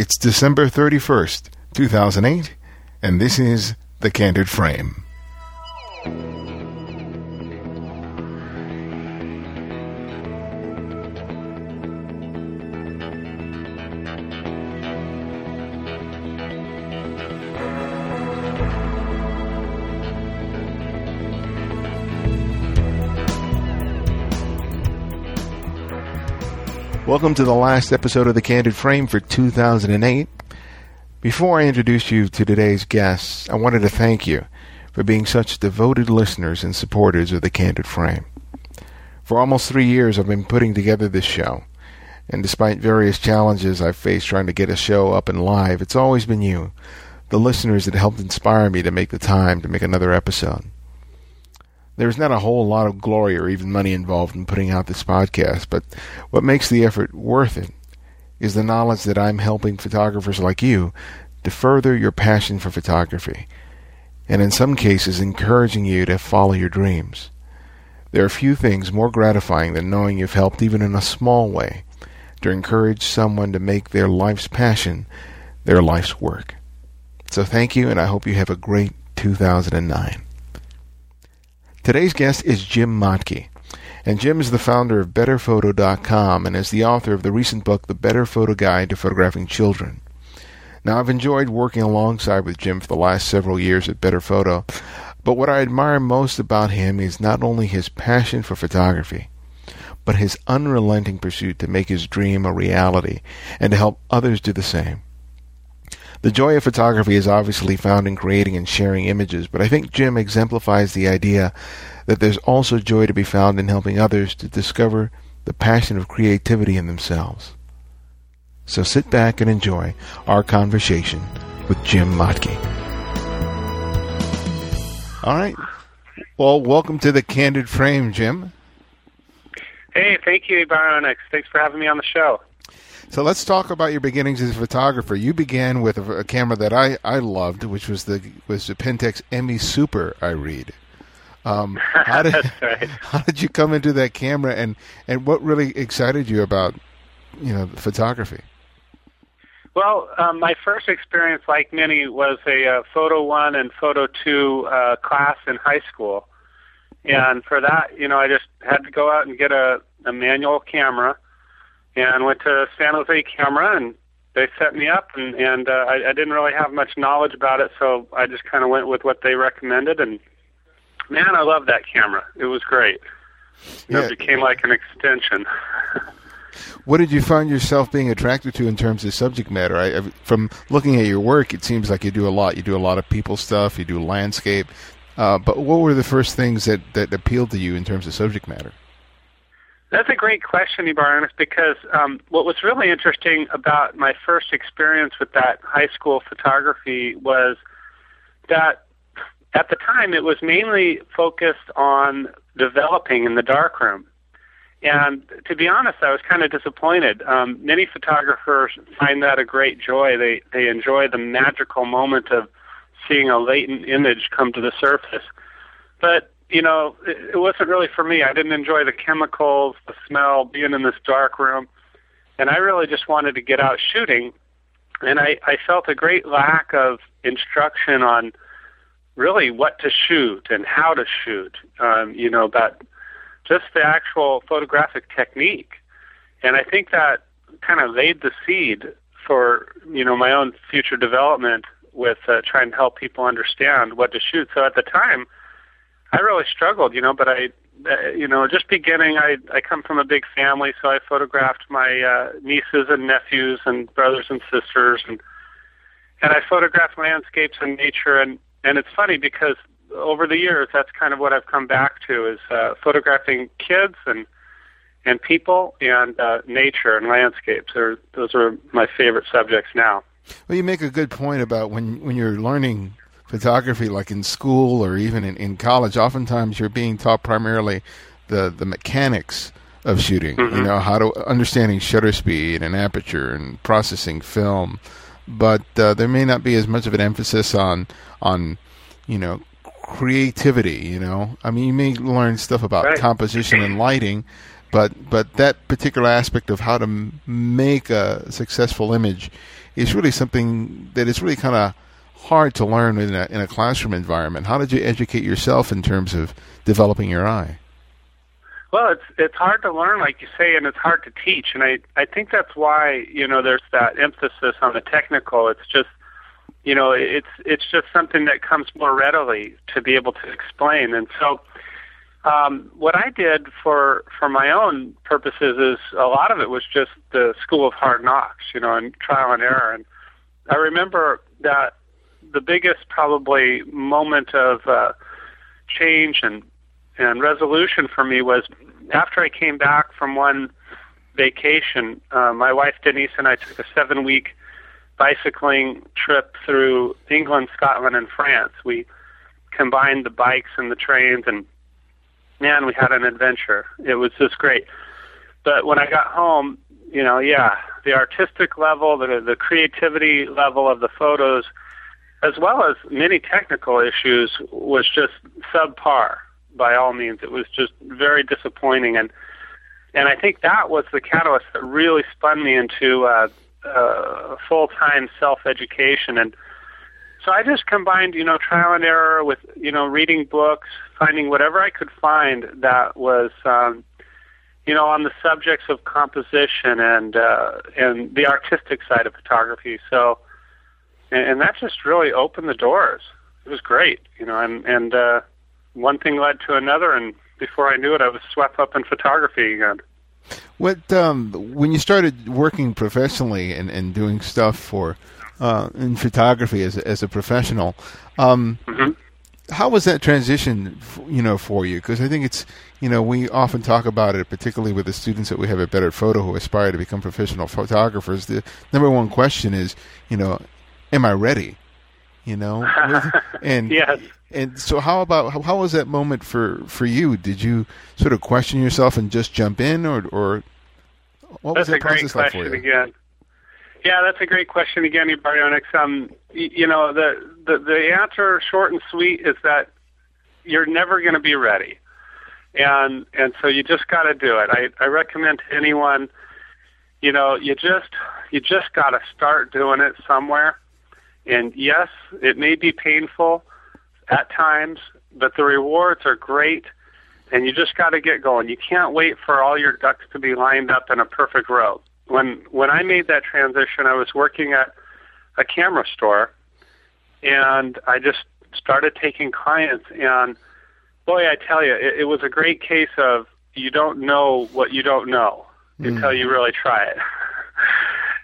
It's December 31st, 2008, and this is The Candid Frame. Welcome to the last episode of The Candid Frame for 2008. Before I introduce you to today's guests, I wanted to thank you for being such devoted listeners and supporters of The Candid Frame. For almost three years, I've been putting together this show, and despite various challenges I've faced trying to get a show up and live, it's always been you, the listeners, that helped inspire me to make the time to make another episode. There's not a whole lot of glory or even money involved in putting out this podcast, but what makes the effort worth it is the knowledge that I'm helping photographers like you to further your passion for photography, and in some cases, encouraging you to follow your dreams. There are few things more gratifying than knowing you've helped, even in a small way, to encourage someone to make their life's passion their life's work. So thank you, and I hope you have a great 2009. Today's guest is Jim Miotke. And Jim is the founder of BetterPhoto.com and is the author of the recent book, The Better Photo Guide to Photographing Children. Now, I've enjoyed working alongside with Jim for the last several years at Better Photo, but what I admire most about him is not only his passion for photography, but his unrelenting pursuit to make his dream a reality and to help others do the same. The joy of photography is obviously found in creating and sharing images, but I think Jim exemplifies the idea that there's also joy to be found in helping others to discover the passion of creativity in themselves. So sit back and enjoy our conversation with Jim Miotke. All right. Well, welcome to the Candid Frame, Jim. Hey, thank you, Ibarionex. Thanks for having me on the show. So let's talk about your beginnings as a photographer. You began with a, a camera that I, I loved, which was the was the Pentax ME Super. I read. Um, how did right. how did you come into that camera, and and what really excited you about you know photography? Well, um, my first experience, like many, was a uh, photo one and photo two uh, class in high school, and for that, you know, I just had to go out and get a, a manual camera and went to San Jose Camera, and they set me up, and and uh, I, I didn't really have much knowledge about it, so I just kind of went with what they recommended, and man, I love that camera. It was great. Yeah. it became like an extension. What did you find yourself being attracted to in terms of subject matter? I, I- from looking at your work, it seems like you do a lot. You do a lot of people stuff. You do landscape. Uh, but what were the first things that, that appealed to you in terms of subject matter? That's a great question, Ibarionex, because um, what was really interesting about my first experience with that high school photography was that at the time it was mainly focused on developing in the darkroom. And to be honest, I was kind of disappointed. Um, many photographers find that a great joy. They they enjoy the magical moment of seeing a latent image come to the surface. But you know, it, it wasn't really for me. I didn't enjoy the chemicals, the smell, being in this dark room, and I really just wanted to get out shooting. And I, I felt a great lack of instruction on really what to shoot and how to shoot. Um, you know, that just the actual photographic technique. And I think that kind of laid the seed for you know my own future development with uh, trying to help people understand what to shoot. So at the time, I really struggled, you know, but I, uh, you know, just beginning, I I come from a big family, so I photographed my uh, nieces and nephews and brothers and sisters, and and I photographed landscapes and nature, and and it's funny because over the years, that's kind of what I've come back to is uh, photographing kids and and people and uh, nature and landscapes. Are those are my favorite subjects now. Well, you make a good point about when, when you're learning photography, like in school or even in, in college, oftentimes you're being taught primarily the, the mechanics of shooting, you know, how to understanding shutter speed and aperture and processing film. But uh, there may not be as much of an emphasis on, on, you know, creativity, you know. I mean, you may learn stuff about Right. composition and lighting, but but that particular aspect of how to m- make a successful image is really something that is really kind of hard to learn in a, in a classroom environment. How did you educate yourself in terms of developing your eye? Well, it's it's hard to learn, like you say, and it's hard to teach. And I I think that's why you know there's that emphasis on the technical. It's just you know it's it's just something that comes more readily to be able to explain. And so um, what I did for for my own purposes is a lot of it was just the school of hard knocks, you know, and trial and error. And I remember that the biggest probably moment of uh, change and and resolution for me was after I came back from one vacation. Uh, my wife Denise and I took a seven week bicycling trip through England, Scotland, and France. We combined the bikes and the trains, and man, we had an adventure. It was just great. But when I got home, you know, yeah, the artistic level, the the creativity level of the photos, as well as many technical issues, was just subpar by all means. It was just very disappointing, and and I think that was the catalyst that really spun me into uh, uh, full time self education. And so I just combined, you know, trial and error with you know reading books, finding whatever I could find that was. Um, you know, on the subjects of composition and uh, and the artistic side of photography. So, and, and that just really opened the doors. It was great, you know, and and uh, one thing led to another, and before I knew it, I was swept up in photography again. What um, when you started working professionally and, and doing stuff for uh, in photography as as a professional, um, mm-hmm. how was that transition? You know, for you because I think it's you know we often talk about it, particularly with the students that we have at Better Photo who aspire to become professional photographers. The number one question is, you know, am I ready? You know, and yes and so, how about how, how was that moment for for you? Did you sort of question yourself and just jump in, or or what that's was that great like question again. Yeah, that's a great question again, Ibarionex. Um, you know, the, the the answer, short and sweet, is that you're never going to be ready, and and so you just got to do it. I I recommend to anyone, you know, you just you just got to start doing it somewhere, and yes, it may be painful at times, but the rewards are great, and you just got to get going. You can't wait for all your ducks to be lined up in a perfect row. When when I made that transition, I was working at a camera store, and I just started taking clients. And boy, I tell you, it, it was a great case of you don't know what you don't know mm. until you really try it.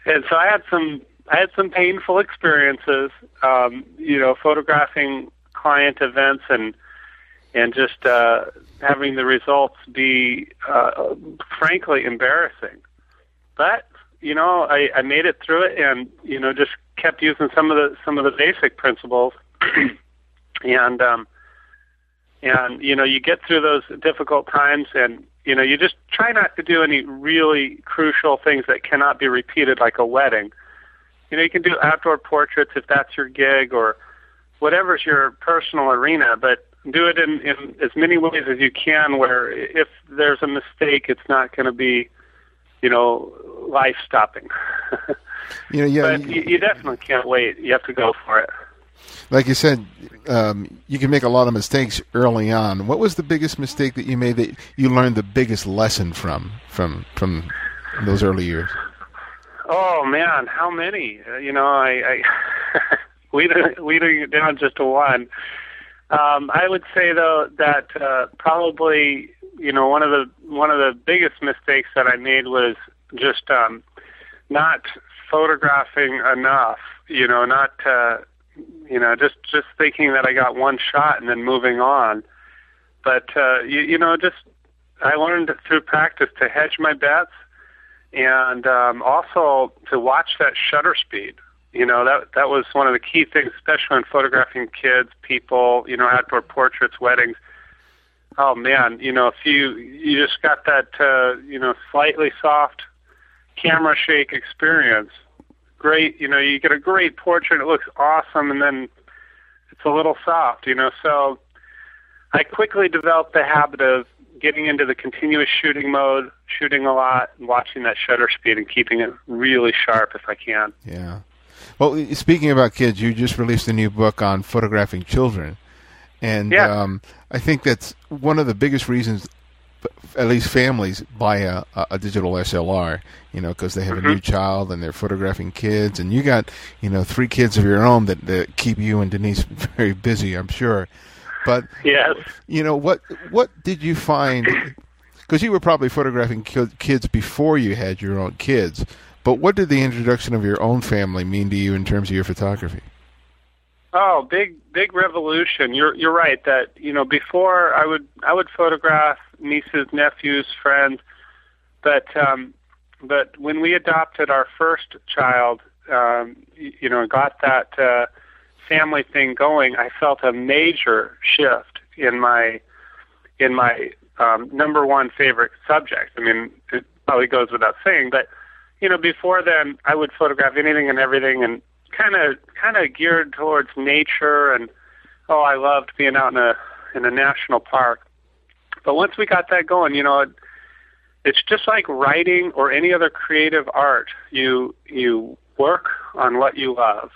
and so I had some I had some painful experiences, um, you know, photographing client events and and just uh, having the results be uh, frankly embarrassing. But you know, I, I made it through it, and you know, just kept using some of the some of the basic principles, and um, and you know, you get through those difficult times, and you know, you just try not to do any really crucial things that cannot be repeated, like a wedding. You know, you can do outdoor portraits if that's your gig, or whatever's your personal arena, but do it in, in as many ways as you can where if there's a mistake, it's not going to be, you know, life stopping. you know, yeah, but you, you definitely can't wait. You have to go for it. Like you said, um, you can make a lot of mistakes early on. What was the biggest mistake that you made that you learned the biggest lesson from from from those early years? Oh man, how many? Uh, you know, I, I weeding, weeding it down just to one. Um, I would say though that uh, probably you know one of the one of the biggest mistakes that I made was just um, not photographing enough. You know, not uh, you know just just thinking that I got one shot and then moving on. But uh, you, you know, just I learned through practice to hedge my bets and um, also to watch that shutter speed. You know, that that was one of the key things, especially when photographing kids, people, you know, outdoor portraits, weddings. Oh man, you know, if you you just got that uh, you know, slightly soft camera shake experience, great, you know, you get a great portrait, it looks awesome and then it's a little soft, you know. So I quickly developed the habit of getting into the continuous shooting mode, shooting a lot, and watching that shutter speed and keeping it really sharp if I can. Yeah. Well, speaking about kids, you just released a new book on photographing children, and Yeah. um, I think that's one of the biggest reasons, at least families buy a, a digital SLR. You know, because they have a new child and they're photographing kids, and you got you know three kids of your own that, that keep you and Denise very busy, I'm sure. But Yes. you know what what did you find because you were probably photographing kids before you had your own kids but what did the introduction of your own family mean to you in terms of your photography Oh, big big revolution. You're you're right that you know before I would I would photograph nieces, nephews, friends, but um, but when we adopted our first child, um, y- you know, got that uh, family thing going, I felt a major shift in my in my um, number one favorite subject. I mean, it probably goes without saying, but you know, before then, I would photograph anything and everything, and kind of kind of geared towards nature and oh I loved being out in a in a national park. But once we got that going, you know, it, it's just like writing or any other creative art. You you work on what you love.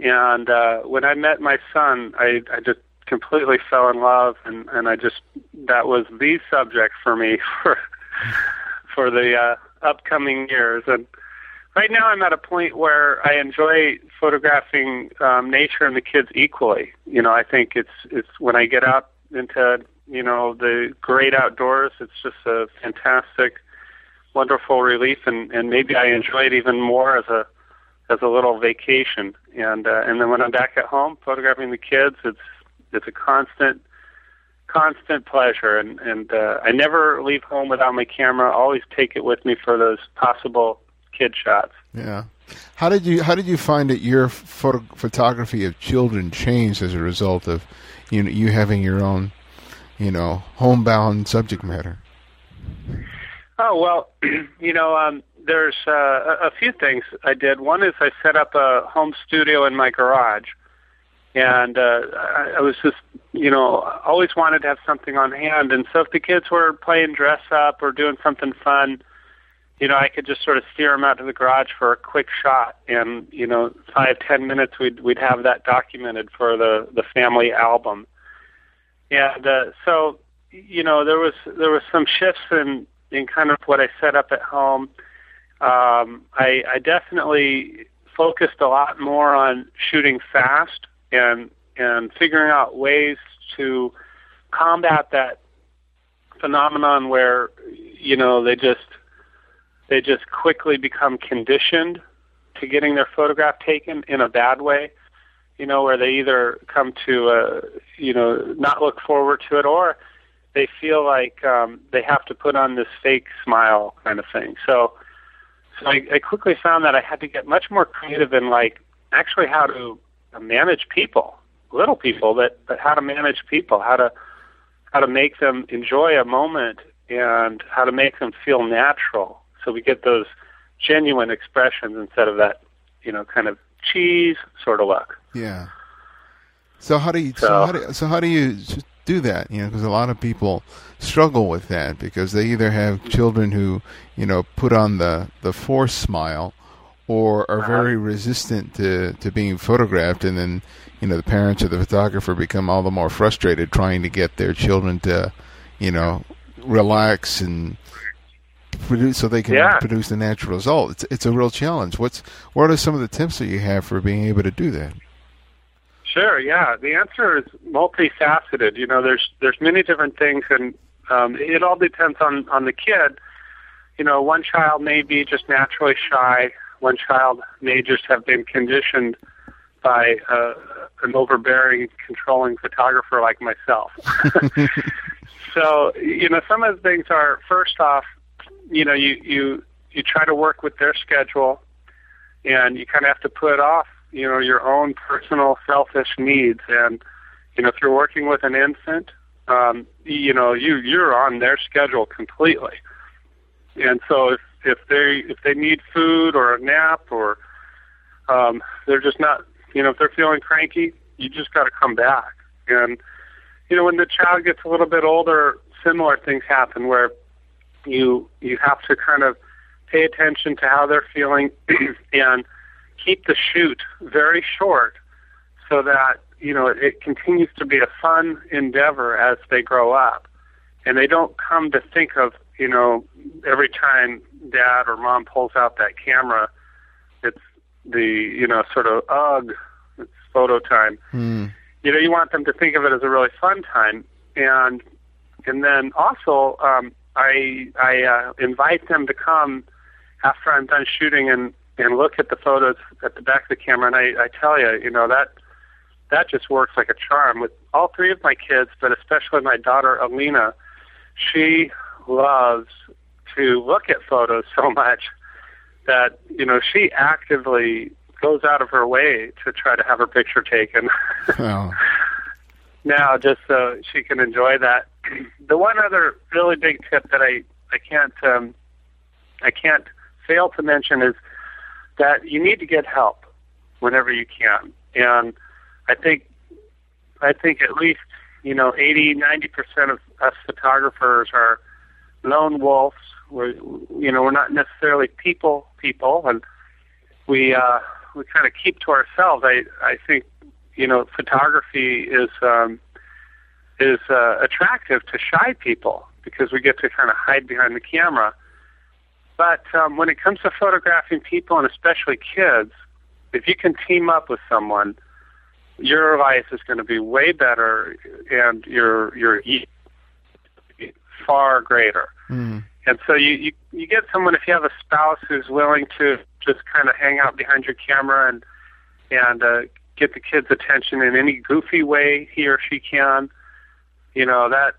And uh when I met my son, I I just completely fell in love and and I just that was the subject for me for for the uh upcoming years and right now I'm at a point where I enjoy photographing um, nature and the kids equally. You know, I think it's it's when I get out into you know the great outdoors, it's just a fantastic, wonderful relief, and and maybe I enjoy it even more as a as a little vacation. And uh, and then when I'm back at home photographing the kids, it's it's a constant constant pleasure and and uh, I never leave home without my camera. I always take it with me for those possible kid shots. yeah how did you how did you find that your photo, photography of children changed as a result of you know you having your own you know homebound subject matter Oh well, you know, um, there's uh, a few things I did. One is I set up a home studio in my garage, and uh, I, I was just, you know, always wanted to have something on hand. And so if the kids were playing dress up or doing something fun, you know, I could just sort of steer them out to the garage for a quick shot, and you know, five ten minutes we'd we'd have that documented for the the family album. And uh, so, you know, there was there was some shifts in in kind of what I set up at home. Um, I, I definitely focused a lot more on shooting fast and and figuring out ways to combat that phenomenon where you know they just they just quickly become conditioned to getting their photograph taken in a bad way you know where they either come to uh you know not look forward to it or they feel like um they have to put on this fake smile kind of thing. So so I, I quickly found that I had to get much more creative in like actually how to uh, manage people little people that but how to manage people how to how to make them enjoy a moment and how to make them feel natural so we get those genuine expressions instead of that you know kind of cheese sort of look Yeah. So how do you so, So- how do, so how do you do that? You know, because a lot of people struggle with that because they either have children who you know put on the the forced smile, or are Uh-huh. very resistant to to being photographed, and then you know the parents or the photographer become all the more frustrated trying to get their children to you know relax and produce so they can Yeah. produce the natural result. It's it's a real challenge. What's what are some of the tips that you have for being able to do that? Sure, yeah. The answer is multifaceted. You know, there's there's many different things, and um, it all depends on on the kid. You know, one child may be just naturally shy. One child may just have been conditioned by uh, an overbearing, controlling photographer like myself. so, you know, some of the things are first off, you know, you you you try to work with their schedule, and you kind of have to put off you know your own personal selfish needs. And you know if you're working with an infant um you know you you're on their schedule completely. And so if if they if they need food or a nap or um they're just not you know if they're feeling cranky you just got to come back. And you know when the child gets a little bit older similar things happen where you you have to kind of pay attention to how they're feeling. And keep the shoot very short so that you know it, continues to be a fun endeavor as they grow up. And they don't come to think of you know every time dad or mom pulls out that camera it's the you know sort of ugh it's photo time. Mm. you know you want them to think of it as a really fun time. And and then also um i i uh, invite them to come after i'm done shooting and and look at the photos at the back of the camera and i i tell you you know that that just works like a charm with all three of my kids but especially my daughter alina. She loves to look at photos so much that you know she actively goes out of her way to try to have her picture taken. Well, now just so she can enjoy that. The one other really big tip that I I can't um, I can't fail to mention is that you need to get help whenever you can, and I think I think at least you know 80 90 percent of us photographers are lone wolves. We're you know we're not necessarily people people, and we uh, we kind of keep to ourselves. I I think you know, photography is um, is uh, attractive to shy people because we get to kind of hide behind the camera. But um, when it comes to photographing people and especially kids, if you can team up with someone, your life is going to be way better, and your your far greater. mm. And so you, you you get someone if you have a spouse who's willing to just kind of hang out behind your camera and and uh, get the kid's attention in any goofy way he or she can. You know that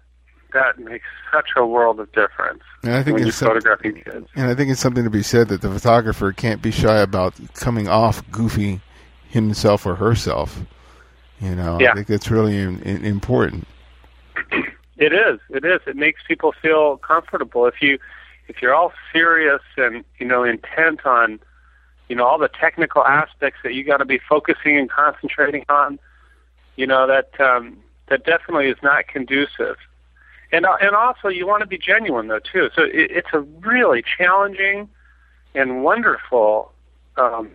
that makes such a world of difference And I think when you're some- photographing kids. and I think it's something to be said that the photographer can't be shy about coming off goofy himself or herself. You know, Yeah. I think that's really in, in, important. It is. It is. It makes people feel comfortable. If you if you're all serious and you know intent on you know all the technical aspects that you got to be focusing and concentrating on, you know that um, that definitely is not conducive. And uh, and also you want to be genuine though too. So it, it's a really challenging and wonderful um,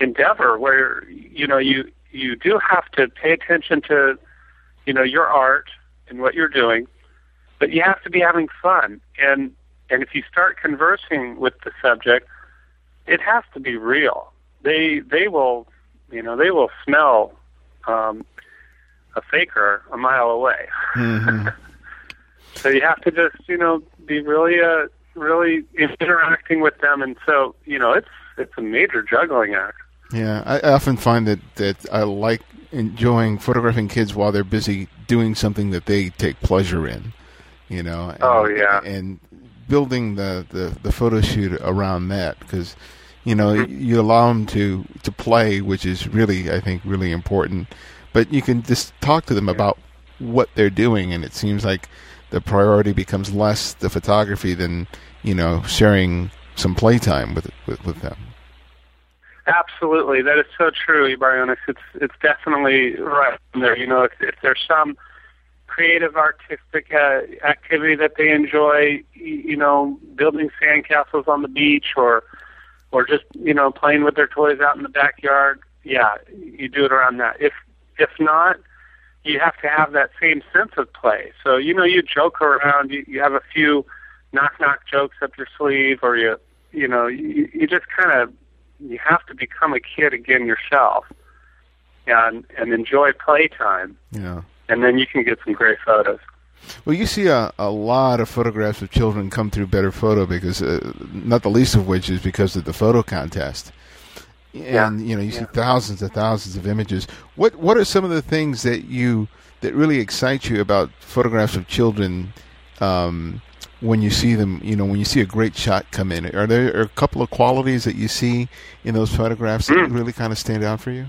endeavor where you know you you do have to pay attention to you know your art and what you're doing, but you have to be having fun. And and if you start conversing with the subject, it has to be real. They they will you know they will smell um, a faker a mile away. hmm So you have to just you know be really uh really interacting with them, and so you know it's it's a major juggling act. Yeah, I often find that that I like enjoying photographing kids while they're busy doing something that they take pleasure in. You know. And, Oh, yeah. And building the the the photo shoot around that because you know you allow them to to play, which is really I think really important. But you can just talk to them about what they're doing, and it seems like the priority becomes less the photography than you know sharing some playtime with with, with them. Absolutely, that is so true, Ibarionex. It's it's definitely right there. You know, if, if there's some creative, artistic uh, activity that they enjoy, you know, building sandcastles on the beach, or or just you know playing with their toys out in the backyard, yeah, you do it around that. If if not, you have to have that same sense of play. So you know, you joke around, you, you have a few knock knock jokes up your sleeve, or you you know, you, you just kind of you have to become a kid again yourself and and enjoy playtime Yeah. and then you can get some great photos Well, you see a, a lot of photographs of children come through Better Photo because, uh, not the least of which is because of the photo contest. And you know, you see thousands and thousands of images. What What are some of the things that you that really excite you about photographs of children? Um, when you see them, you know, when you see a great shot come in, are there are a couple of qualities that you see in those photographs that Mm. really kind of stand out for you?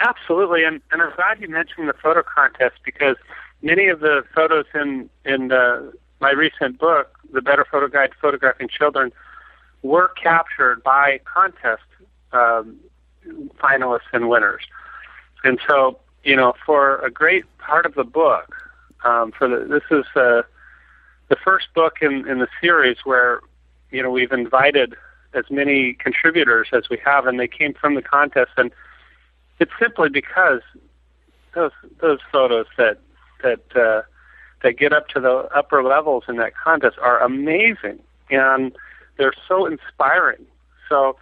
absolutely and and i'm glad you mentioned the photo contest because many of the photos in in the, my recent book the better photo guide to photographing children were captured by contest um, finalists and winners and so you know for a great part of the book um, for the. This is uh, the first book in in the series where you know we've invited as many contributors as we have, and they came from the contest, and it's simply because those those photos that that uh, that get up to the upper levels in that contest are amazing, and they're so inspiring. So,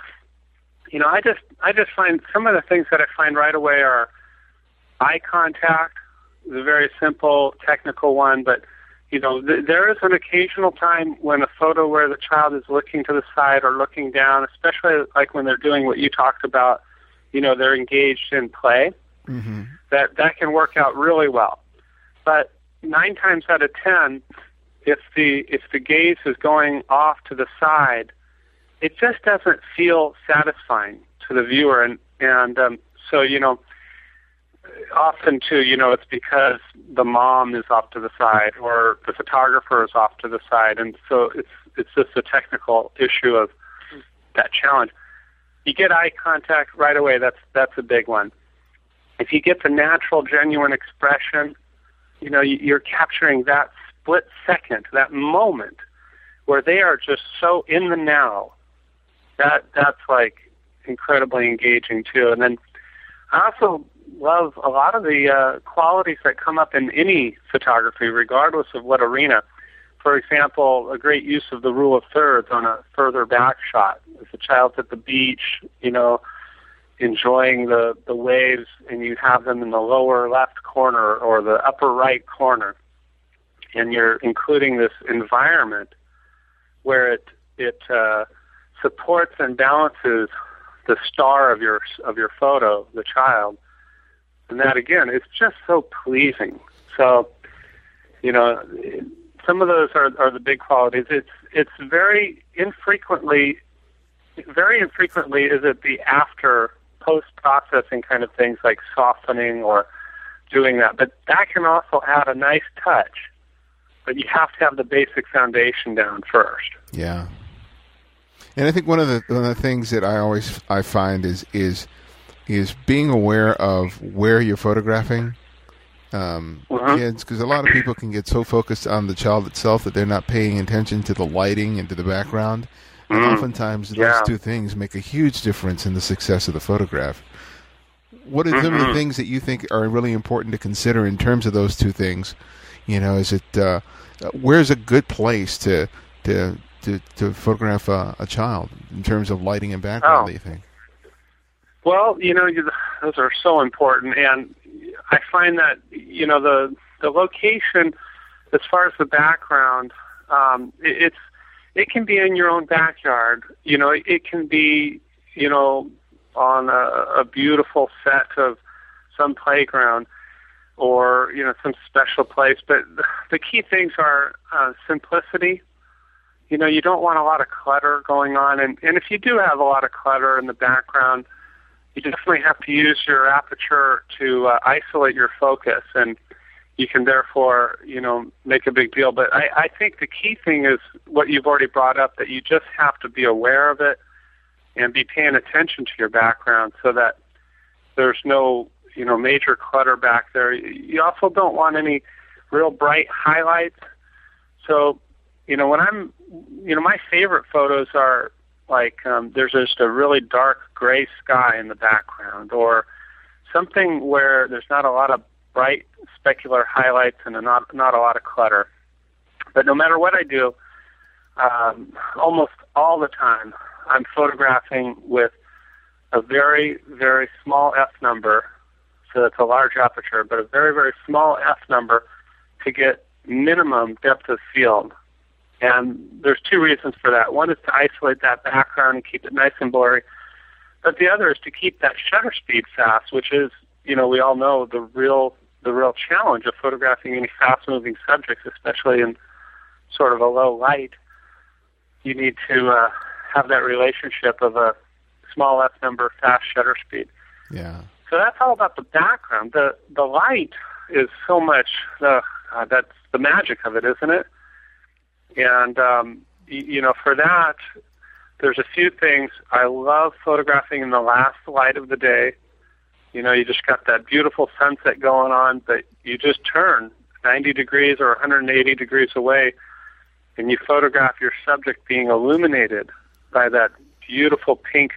you know, I just I just find some of the things that I find right away are eye contact, the very simple technical one, but you know, th- there is an occasional time when a photo where the child is looking to the side or looking down, especially like when they're doing what you talked about, you know, they're engaged in play. Mm-hmm. That that can work out really well. But nine times out of ten, if the if the gaze is going off to the side, it just doesn't feel satisfying to the viewer, and and um, so you know often too, you know, it's because the mom is off to the side or the photographer is off to the side, and so it's it's just a technical issue of that challenge. You get eye contact right away. That's that's a big one. If you get the natural, genuine expression, you know, you're capturing that split second, that moment where they are just so in the now. That that's like incredibly engaging too. And then I also love a lot of the uh, qualities that come up in any photography, regardless of what arena. For example, a great use of the rule of thirds on a further back shot. If a child's at the beach, you know, enjoying the, the waves, and you have them in the lower left corner or the upper right corner, and you're including this environment where it it uh, supports and balances the star of your of your photo, the child, and that again is just so pleasing. So, you know, some of those are are the big qualities. It's it's very infrequently, very infrequently is it the after post processing kind of things like softening or doing that, but that can also add a nice touch. But you have to have the basic foundation down first. Yeah. And I think one of the one of the things that I always I find is is is being aware of where you're photographing um, uh-huh. kids because a lot of people can get so focused on the child itself that they're not paying attention to the lighting and to the background. Mm. And oftentimes, those two things make a huge difference in the success of the photograph. What are mm-hmm. some of the mm-hmm. things that you think are really important to consider in terms of those two things? You know, is it uh, where's a good place to to to, to photograph a, a child in terms of lighting and background? Oh. Do you think? Well, you know, those are so important, and I find that you know the the location, as far as the background, um, it, it's it can be in your own backyard. You know, it can be you know on a, a beautiful set of some playground or you know some special place. But the key things are uh, simplicity. You know, you don't want a lot of clutter going on, and and if you do have a lot of clutter in the background you definitely have to use your aperture to uh, isolate your focus, and you can therefore, you know, make a big deal. But I, I think the key thing is what you've already brought up that you just have to be aware of it and be paying attention to your background so that there's no, you know, major clutter back there. You also don't want any real bright highlights. So, you know, when I'm, you know, my favorite photos are like um, there's just a really dark gray sky in the background, or something where there's not a lot of bright specular highlights and a not not a lot of clutter. But no matter what I do, um, almost all the time, I'm photographing with a very very small f number, so it's a large aperture, but a very very small f number to get minimum depth of field and there's two reasons for that. One is to isolate that background and keep it nice and blurry. But the other is to keep that shutter speed fast, which is, you know, we all know the real the real challenge of photographing any fast moving subjects, especially in sort of a low light. You need to uh, have that relationship of a small f number, fast shutter speed. Yeah. So that's all about the background. The the light is so much. Uh, uh, that's the magic of it, isn't it? And um, you know, for that, there's a few things. I love photographing in the last light of the day. You know, you just got that beautiful sunset going on, but you just turn 90 degrees or 180 degrees away, and you photograph your subject being illuminated by that beautiful pink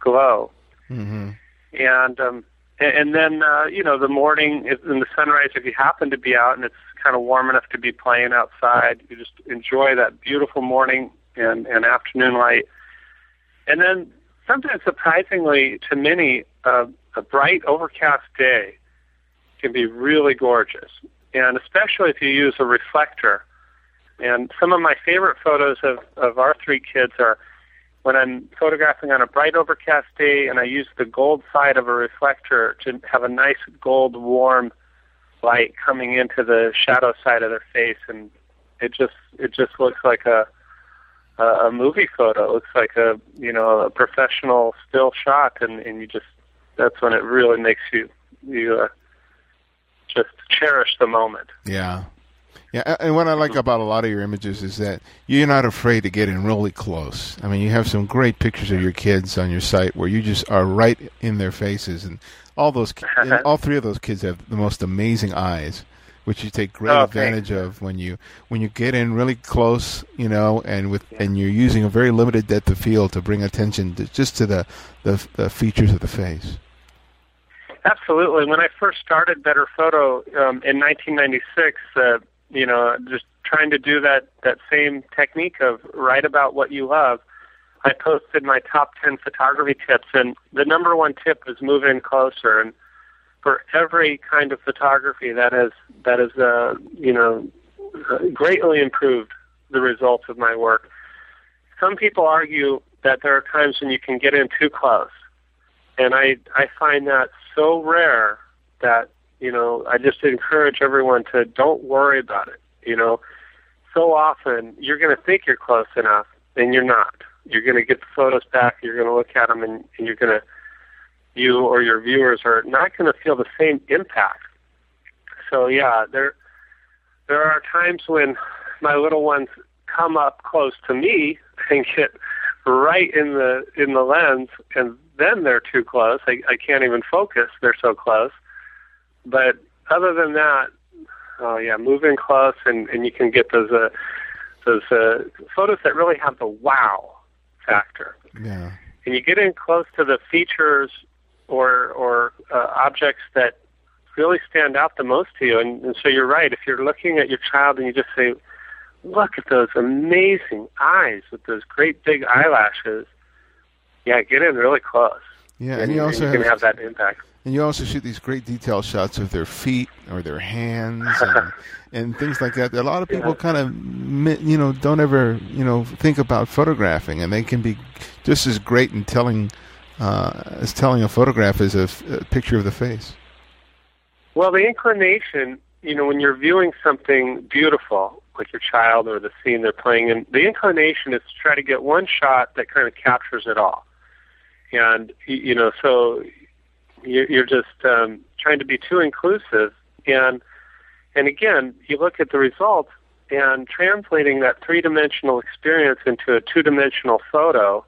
glow. Mm-hmm. And um, and, and then uh, you know the morning in the sunrise, if you happen to be out and it's kind of warm enough to be playing outside, you just enjoy that beautiful morning and, and afternoon light. And then sometimes surprisingly to many, uh, a bright overcast day can be really gorgeous, and especially if you use a reflector. And some of my favorite photos of, of our three kids are when I'm photographing on a bright overcast day and I use the gold side of a reflector to have a nice gold warm light coming into the shadow side of their face and it just it just looks like a a movie photo. It looks like a you know a professional still shot and and you just that's when it really makes you you uh, just cherish the moment. Yeah. Yeah, and what I like about a lot of your images is that you're not afraid to get in really close. I mean, you have some great pictures of your kids on your site where you just are right in their faces, and all those, all three of those kids have the most amazing eyes, which you take great Oh, advantage of when you when you get in really close, you know, and with and you're using a very limited depth of field to bring attention to, just to the, the the features of the face. Absolutely. When I first started Better Photo um, in 1996, uh, you know, just trying to do that that same technique of write about what you love. I posted my top 10 photography tips, and the number one tip is move in closer. And for every kind of photography, that has that has uh, you know uh, greatly improved the results of my work. Some people argue that there are times when you can get in too close, and I I find that so rare that you know I just encourage everyone to don't worry about it. You know, so often you're going to think you're close enough, and you're not. You're going to get the photos back. You're going to look at them, and, and you're going to you or your viewers are not going to feel the same impact. So yeah, there there are times when my little ones come up close to me and get right in the in the lens, and then they're too close. I, I can't even focus. They're so close. But other than that, oh yeah, move in close, and and you can get those uh, those uh, photos that really have the wow factor. Yeah. And you get in close to the features or or uh, objects that really stand out the most to you. And, and so you're right. If you're looking at your child and you just say, "Look at those amazing eyes with those great big eyelashes," yeah, get in really close. Yeah, and, and you also and you have, can have that impact. And you also shoot these great detail shots of their feet or their hands and, and things like that. A lot of people Yeah. kind of, you know, don't ever, you know, think about photographing, and they can be just as great in telling uh, as telling a photograph as a, f- a picture of the face. Well, the inclination, you know, when you're viewing something beautiful, like your child or the scene they're playing in, the inclination is to try to get one shot that kind of captures it all. And, you know, so you're just um, trying to be too inclusive. And, and again, you look at the results and translating that three-dimensional experience into a two-dimensional photo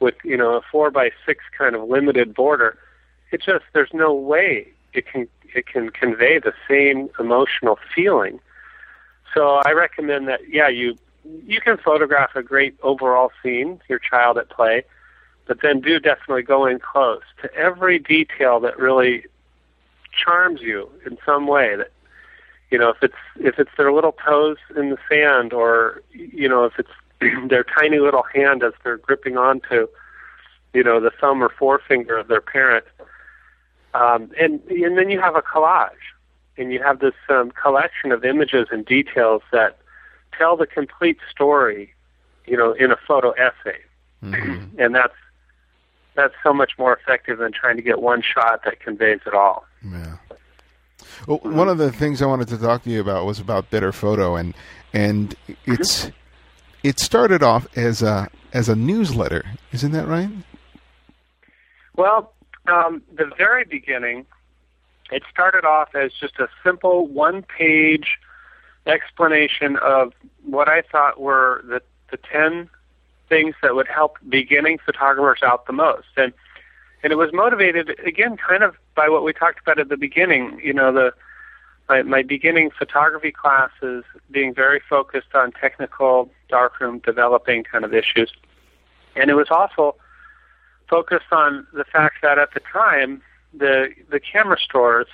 with, you know, a four by six kind of limited border, it just, there's no way it can it can convey the same emotional feeling. So I recommend that yeah, you you can photograph a great overall scene, your child at play, but then do definitely go in close to every detail that really charms you in some way that you know if it's if it's their little toes in the sand or you know if it's their tiny little hand as they're gripping onto you know the thumb or forefinger of their parent um, and and then you have a collage, and you have this um, collection of images and details that tell the complete story, you know, in a photo essay, Mhm. and that's that's so much more effective than trying to get one shot that conveys it all. Yeah. Well, one of the things I wanted to talk to you about was about Better Photo, and and it's it started off as a as a newsletter, isn't that right? Well, um, the very beginning, it started off as just a simple one-page explanation of what I thought were the the ten things that would help beginning photographers out the most, and and it was motivated again, kind of by what we talked about at the beginning. You know, the my, my beginning photography classes being very focused on technical darkroom developing kind of issues. And it was also focused on the fact that at the time, the, the camera stores,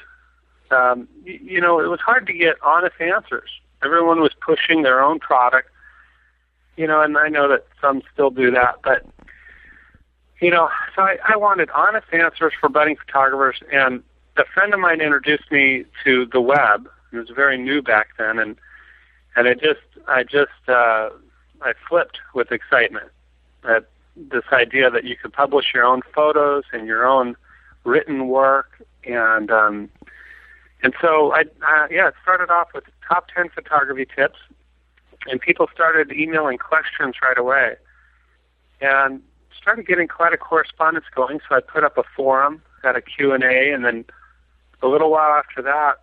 um, you, you know, it was hard to get honest answers. Everyone was pushing their own product, you know, and I know that some still do that, but you know, so I, I wanted honest answers for budding photographers, and a friend of mine introduced me to the web. It was very new back then, and and I just I just uh, I flipped with excitement at this idea that you could publish your own photos and your own written work, and um, and so I uh, yeah it started off with top ten photography tips, and people started emailing questions right away, and started getting quite a correspondence going. So I put up a forum, had a Q and A, and then a little while after that,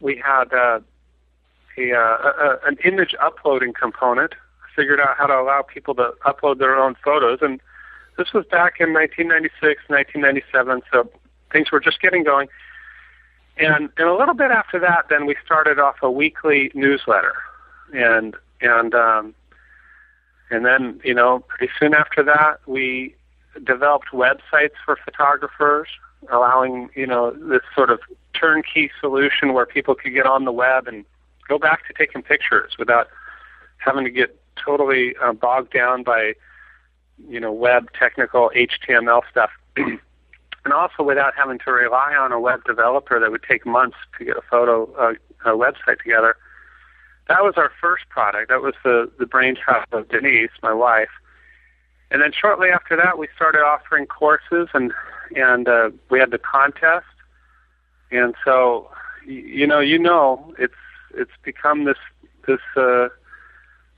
we had uh, a, uh, a, an image uploading component. Figured out how to allow people to upload their own photos, and this was back in 1996, 1997. So things were just getting going. And and a little bit after that, then we started off a weekly newsletter, and and um, and then you know pretty soon after that, we developed websites for photographers allowing you know this sort of turnkey solution where people could get on the web and go back to taking pictures without having to get totally uh, bogged down by you know web technical HTML stuff, and also without having to rely on a web developer that would take months to get a photo uh, a website together. That was our first product. That was the the brainchild of Denise, my wife. And then shortly after that, we started offering courses and and uh, we had the contest, and so you know you know it's it's become this this uh,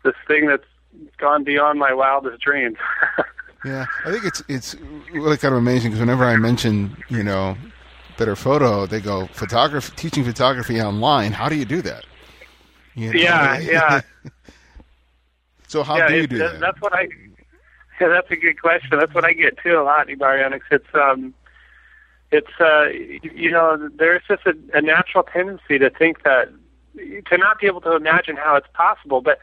this thing that's gone beyond my wildest dreams. yeah, I think it's it's really kind of amazing because whenever I mention you know better photo, they go photography teaching photography online. How do you do that? You know? Yeah, yeah. so how yeah, do you do that? that? That's what I yeah, that's a good question. That's what I get too a lot, Ibarionex. It's um, it's uh, you know, there's just a, a natural tendency to think that to not be able to imagine how it's possible, but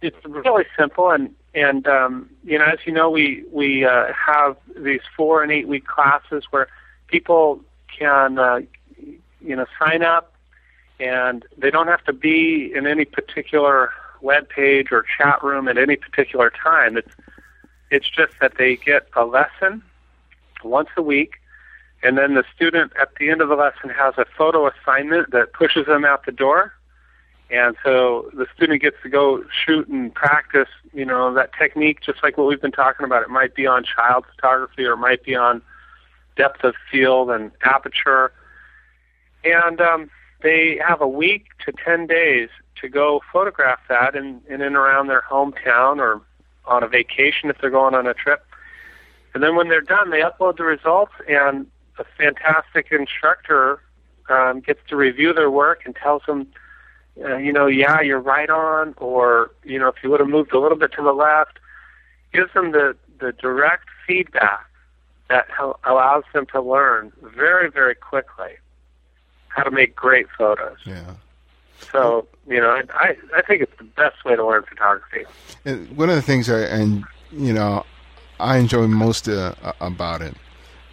it's really simple. And and um, you know, as you know, we we uh, have these four and eight week classes where people can uh, you know sign up, and they don't have to be in any particular web page or chat room at any particular time. It's it's just that they get a lesson once a week, and then the student at the end of the lesson has a photo assignment that pushes them out the door. And so the student gets to go shoot and practice, you know, that technique, just like what we've been talking about. It might be on child photography or it might be on depth of field and aperture. And um, they have a week to 10 days to go photograph that in, in and around their hometown or on a vacation if they're going on a trip. And then when they're done, they upload the results, and a fantastic instructor um, gets to review their work and tells them, uh, you know, yeah, you're right on, or you know, if you would have moved a little bit to the left, gives them the the direct feedback that allows them to learn very, very quickly how to make great photos. Yeah. So you know, I I think it's the best way to learn photography. And one of the things I and you know I enjoy most uh, about it,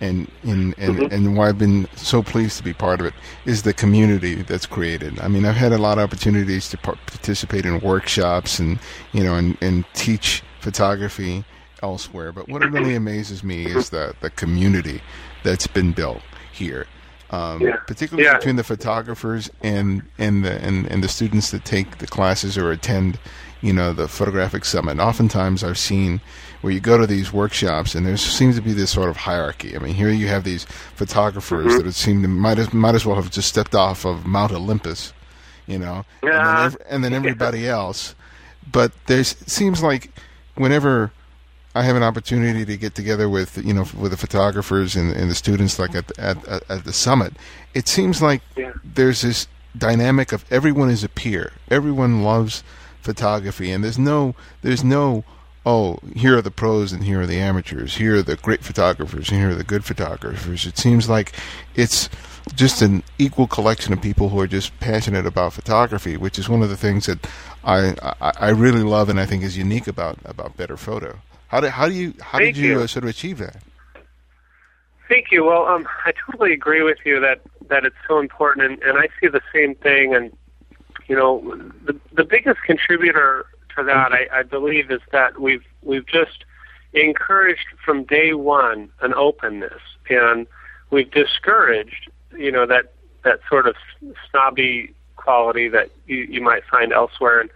and and and, Mhm. and why I've been so pleased to be part of it is the community that's created. I mean, I've had a lot of opportunities to participate in workshops and you know and and teach photography elsewhere. But what really amazes me is the the community that's been built here. Um, Yeah. particularly Yeah. between the photographers and and the and, and the students that take the classes or attend you know the photographic summit oftentimes i've seen where you go to these workshops and there seems to be this sort of hierarchy i mean here you have these photographers Mhm. that it seem to might as, might as well have just stepped off of mount olympus you know and, then and then everybody else but there seems like whenever I have an opportunity to get together with you know with the photographers and, and the students like at, at at the summit. It seems like Yeah. there's this dynamic of everyone is a peer. Everyone loves photography, and there's no there's no oh, here are the pros and here are the amateurs. Here are the great photographers and here are the good photographers. It seems like it's just an equal collection of people who are just passionate about photography, which is one of the things that I I, I really love and I think is unique about about Better Photo. How did how do you how Thank did you, you. Uh, sort of achieve that? Thank you. Well, um, I totally agree with you that that it's so important, and, and I see the same thing. And you know, the the biggest contributor to that, I, I believe, is that we've we've just encouraged from day one an openness, and we've discouraged, you know, that that sort of snobby quality that you, you might find elsewhere, and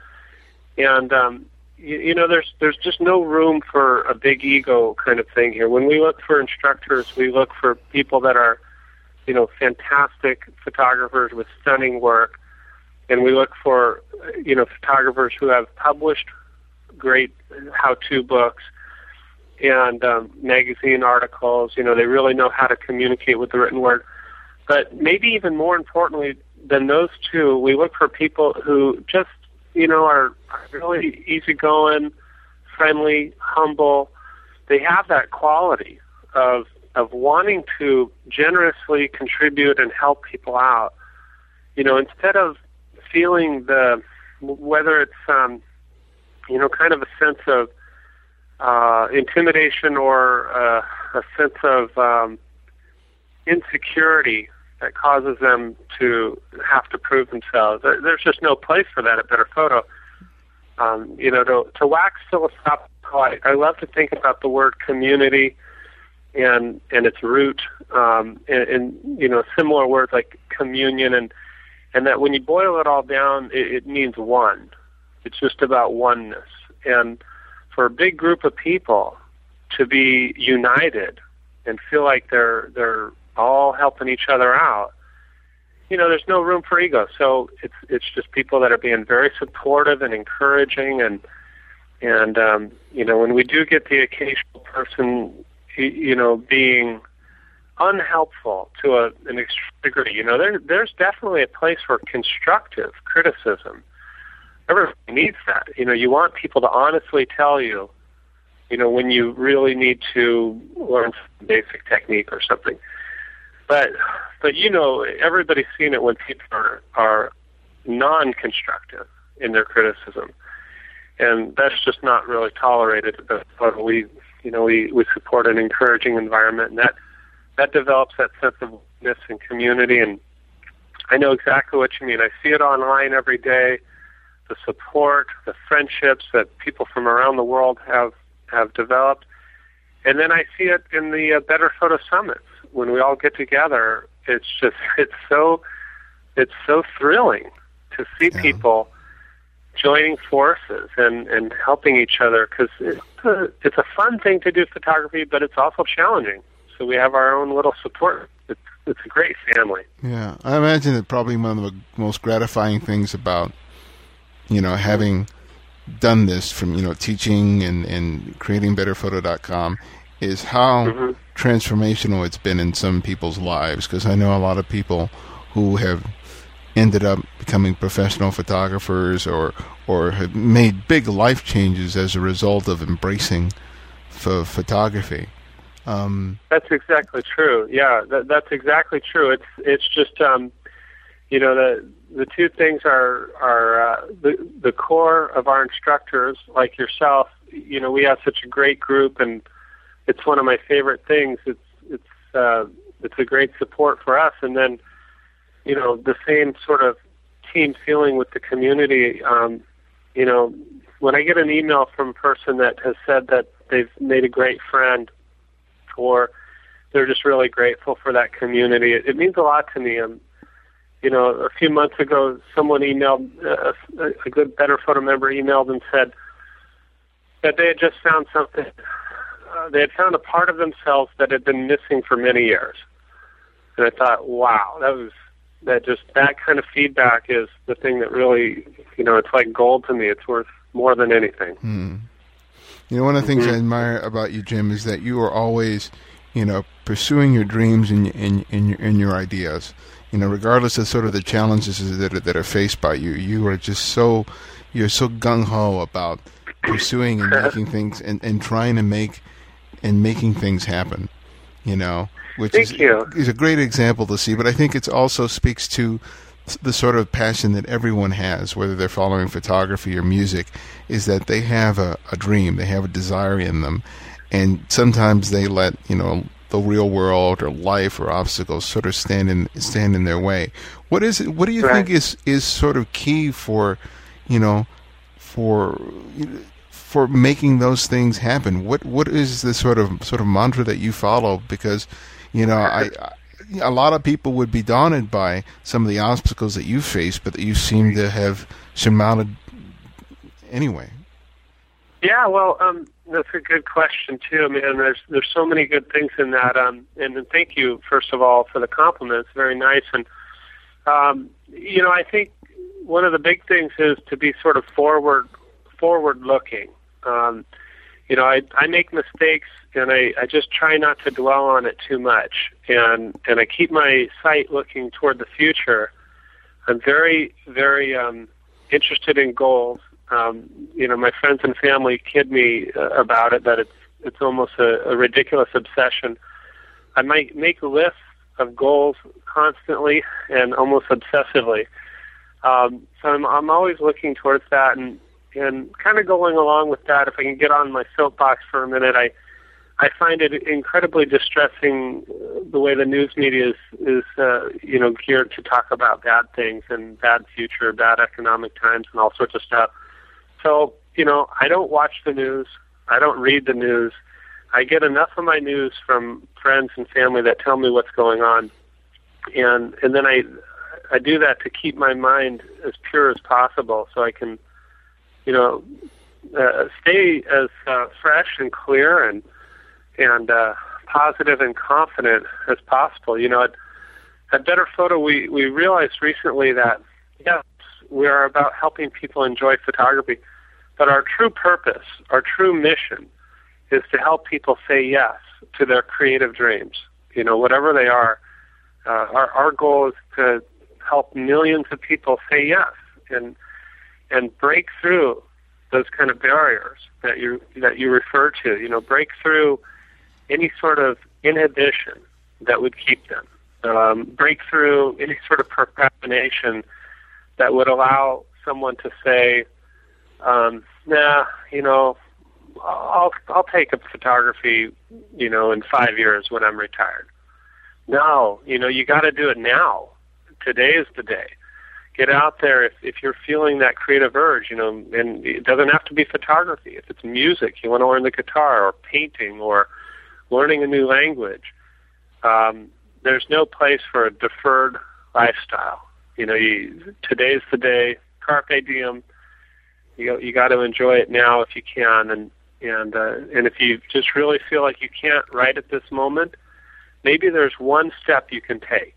and um, you, you know, there's there's just no room for a big ego kind of thing here. When we look for instructors, we look for people that are, you know, fantastic photographers with stunning work, and we look for, you know, photographers who have published great how-to books and um, magazine articles. You know, they really know how to communicate with the written word. But maybe even more importantly than those two, we look for people who just, you know, are, really easygoing, friendly, humble. They have that quality of of wanting to generously contribute and help people out. You know, instead of feeling the whether it's um, you know kind of a sense of uh, intimidation or uh, a sense of um, insecurity that causes them to have to prove themselves. There's just no place for that at Better Photo. Um, you know, to, to wax philosophical, I, I love to think about the word community and and its root, um, and, and you know, similar words like communion, and and that when you boil it all down, it, it means one. It's just about oneness, and for a big group of people to be united and feel like they're they're all helping each other out, you know, there's no room for ego. So it's it's just people that are being very supportive and encouraging, and and um, you know, when we do get the occasional person, you know, being unhelpful to a, an extreme degree, you know, there there's definitely a place for constructive criticism. Everybody needs that. You know, you want people to honestly tell you, you know, when you really need to learn basic technique or something. But but you know, everybody's seen it when people are are non-constructive in their criticism, and that's just not really tolerated. But we you know we we support an encouraging environment, and that that develops that sense of oneness and community. And I know exactly what you mean. I see it online every day. The support, the friendships that people from around the world have have developed, and then I see it in the uh, Better Photo Summits when we all get together. It's just it's so it's so thrilling to see Yeah. people joining forces and and helping each other because it's a, it's a fun thing to do photography, but it's also challenging. So we have our own little support. It's it's a great family. Yeah, I imagine that probably one of the most gratifying things about you know having done this from you know teaching and and creating betterphoto.com is how Mhm. Transformational it's been in some people's lives because I know a lot of people who have ended up becoming professional photographers or or have made big life changes as a result of embracing ph- photography. Um, That's exactly true. Yeah, that, that's exactly true. It's it's just um, you know the the two things are are uh, the the core of our instructors like yourself. You know, we have such a great group, and it's one of my favorite things. It's it's uh, it's a great support for us, and then you know the same sort of team feeling with the community. Um, you know, when I get an email from a person that has said that they've made a great friend or they're just really grateful for that community. It, it means a lot to me. Um, you know, a few months ago, someone emailed uh, a, a good Better Photo member emailed and said that they had just found something. They had found a part of themselves that had been missing for many years, and I thought, wow, that was that just that kind of feedback is the thing that really, you know, it's like gold to me. It's worth more than anything. Hmm. You know, one of the things Mhm. I admire about you, Jim, is that you are always, you know, pursuing your dreams and and and your, and your ideas. You know, regardless of sort of the challenges that are, that are faced by you, you are just so you're so gung ho about pursuing and making things and, and trying to make and making things happen. You know, which Thank is you. is a great example to see. But I think it also speaks to the sort of passion that everyone has, whether they're following photography or music, is that they have a, a dream, they have a desire in them, and sometimes they let you know the real world or life or obstacles sort of stand in stand in their way. What is it? What do you Right. think is is sort of key for, you know, for for making those things happen? What what is the sort of sort of mantra that you follow? Because, you know, I. I a lot of people would be daunted by some of the obstacles that you face, but that you seem to have surmounted anyway. Yeah, well, um, that's a good question too, man. There's there's so many good things in that, um, and, thank you first of all for the compliment. It's very nice, and um, you know, I think one of the big things is to be sort of forward forward looking. Um, you know, I I make mistakes, and I I just try not to dwell on it too much, and and I keep my sight looking toward the future. I'm very very um, interested in goals um, you know, my friends and family kid me uh, about it that it's it's almost a, a ridiculous obsession. I might make lists of goals constantly and almost obsessively. Um, so I'm I'm always looking towards that and and kind of going along with that. If I can get on my soapbox for a minute, I I find it incredibly distressing uh, the way the news media is is uh, you know geared to talk about bad things and bad future, bad economic times, and all sorts of stuff. So, you know, I don't watch the news. I don't read the news. I get enough of my news from friends and family that tell me what's going on. And and then I I do that to keep my mind as pure as possible so I can you know uh, stay as uh, fresh and clear and and uh, positive and confident as possible. You know, at, at Better Photo, we we realized recently that yes, we are about helping people enjoy photography, but our true purpose, our true mission, is to help people say yes to their creative dreams. You know, whatever they are. Uh, our our goal is to help millions of people say yes and and break through those kind of barriers that you that you refer to. You know, break through any sort of inhibition that would keep them. Um, break through any sort of procrastination that would allow someone to say, um, "Nah, you know, I'll I'll take up photography, you know, in five years when I'm retired." No, you know, you got to do it now. Today is the day. Get out there if if you're feeling that creative urge, you know, and it doesn't have to be photography. If it's music, you want to learn the guitar or painting or learning a new language. Um, there's no place for a deferred lifestyle. You know, you, today's the day. Carpe diem. You you got to enjoy it now if you can, and and uh, and if you just really feel like you can't right at this moment, maybe there's one step you can take.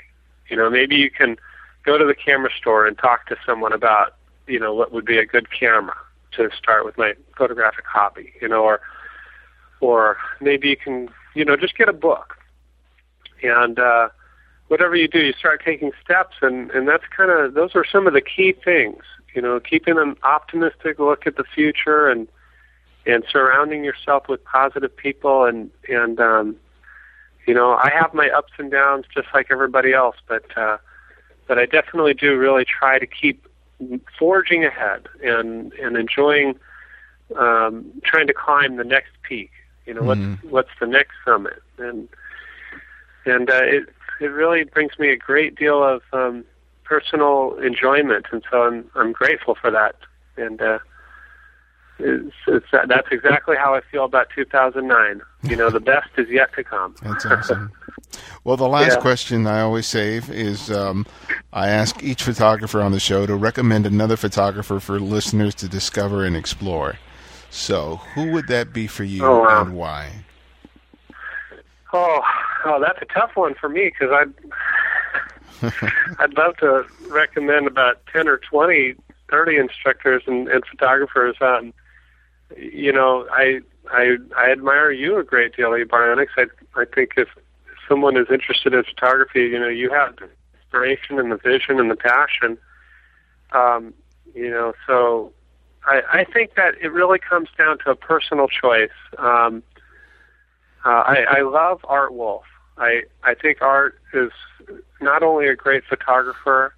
You know, maybe you can go to the camera store and talk to someone about you know what would be a good camera to start with my photographic hobby. You know, or or maybe you can you know just get a book and uh, whatever you do, you start taking steps, and and that's kind of those are some of the key things. You know, keeping an optimistic look at the future, and and surrounding yourself with positive people, and and um, you know, I have my ups and downs just like everybody else, but uh, but I definitely do really try to keep forging ahead and and enjoying um, trying to climb the next peak. You know, Mhm. what's what's the next summit, and and uh, it it really brings me a great deal of um, personal enjoyment, and so I'm I'm grateful for that. And uh, it's, it's that's exactly how I feel about 2009. You know, the best is yet to come. That's awesome. Well, the last Yeah. question I always save is um, I ask each photographer on the show to recommend another photographer for listeners to discover and explore. So, who would that be for you Oh, wow. and why? Oh, oh, that's a tough one for me because I'd I'd love to recommend about ten or 20, 30 instructors and, and photographers. Um, you know, I I I admire you a great deal. Ibarionex. I I think if someone is interested in photography, you know, you have the inspiration and the vision and the passion. Um, you know, so I, I think that it really comes down to a personal choice. Um, uh, I, I love Art Wolfe. I I think Art is not only a great photographer,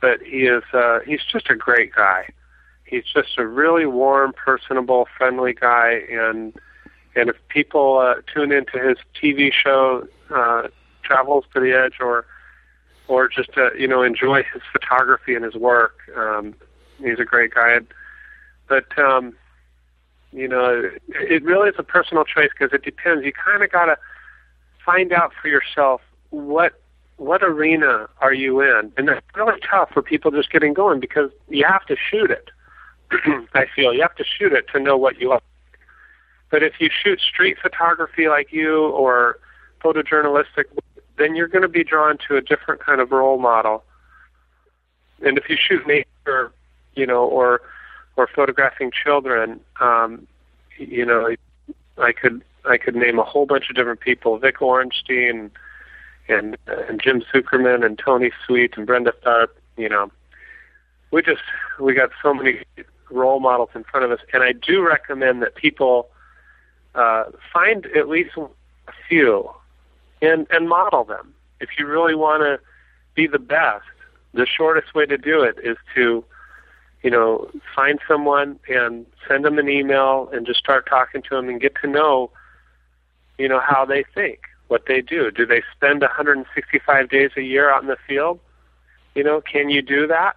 but he is uh, he's just a great guy. He's just a really warm, personable, friendly guy, and and if people uh, tune into his TV show, uh, Travels to the Edge, or or just uh, you know enjoy his photography and his work, um, he's a great guy. But um, you know, it really is a personal choice because it depends. You kind of got to find out for yourself what what arena are you in, and that's really tough for people just getting going because you have to shoot it. I feel you have to shoot it to know what you like. But if you shoot street photography like you or photojournalistic, then you're going to be drawn to a different kind of role model. And if you shoot nature, you know, or or photographing children, um, you know, I could I could name a whole bunch of different people: Vik Orenstein, and and Jim Zuckerman, and Tony Sweet, and Brenda Tharp. You know, we just we got so many role models in front of us, and I do recommend that people uh, find at least a few and and model them. If you really want to be the best, the shortest way to do it is to you know, find someone and send them an email and just start talking to them and get to know, you know, how they think, what they do. Do they spend 165 days a year out in the field? You know, can you do that?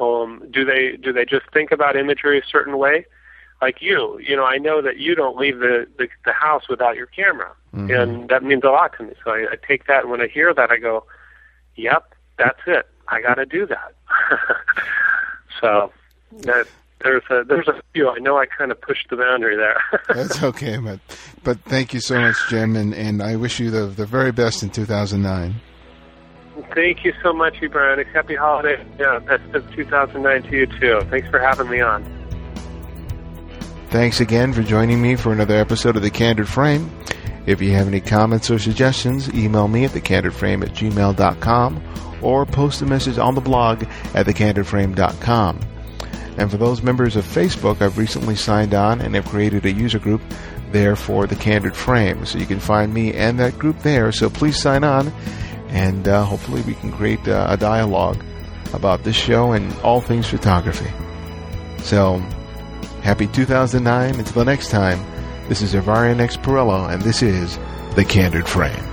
Um, do they do they just think about imagery a certain way? Like you, you know, I know that you don't leave the the, the house without your camera, mm-hmm. and that means a lot to me. So I, I take that, and when I hear that, I go, "Yep, that's it. I got to do that." so that there's a there's a few. I know I kind of pushed the boundary there. That's okay, but but thank you so much, Jim, and, and I wish you the the very best in 2009. Thank you so much, Brian. Happy holiday. Yeah, best of 2009 to you too. Thanks for having me on. Thanks again for joining me for another episode of The Candid Frame. If you have any comments or suggestions, email me at thecandidframe at gmail.com or post a message on the blog at thecandidframe.com. And for those members of Facebook, I've recently signed on and have created a user group there for the Candid Frame. So you can find me and that group there. So please sign on, and uh, hopefully we can create uh, a dialogue about this show and all things photography. So, happy 2009. Until next time, this is Ibarionex X Perello, and this is The Candid Frame.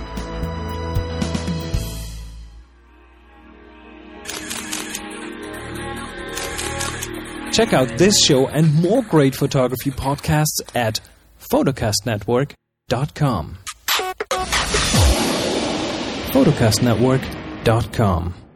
Check out this show and more great photography podcasts at photocastnetwork.com. photocastnetwork.com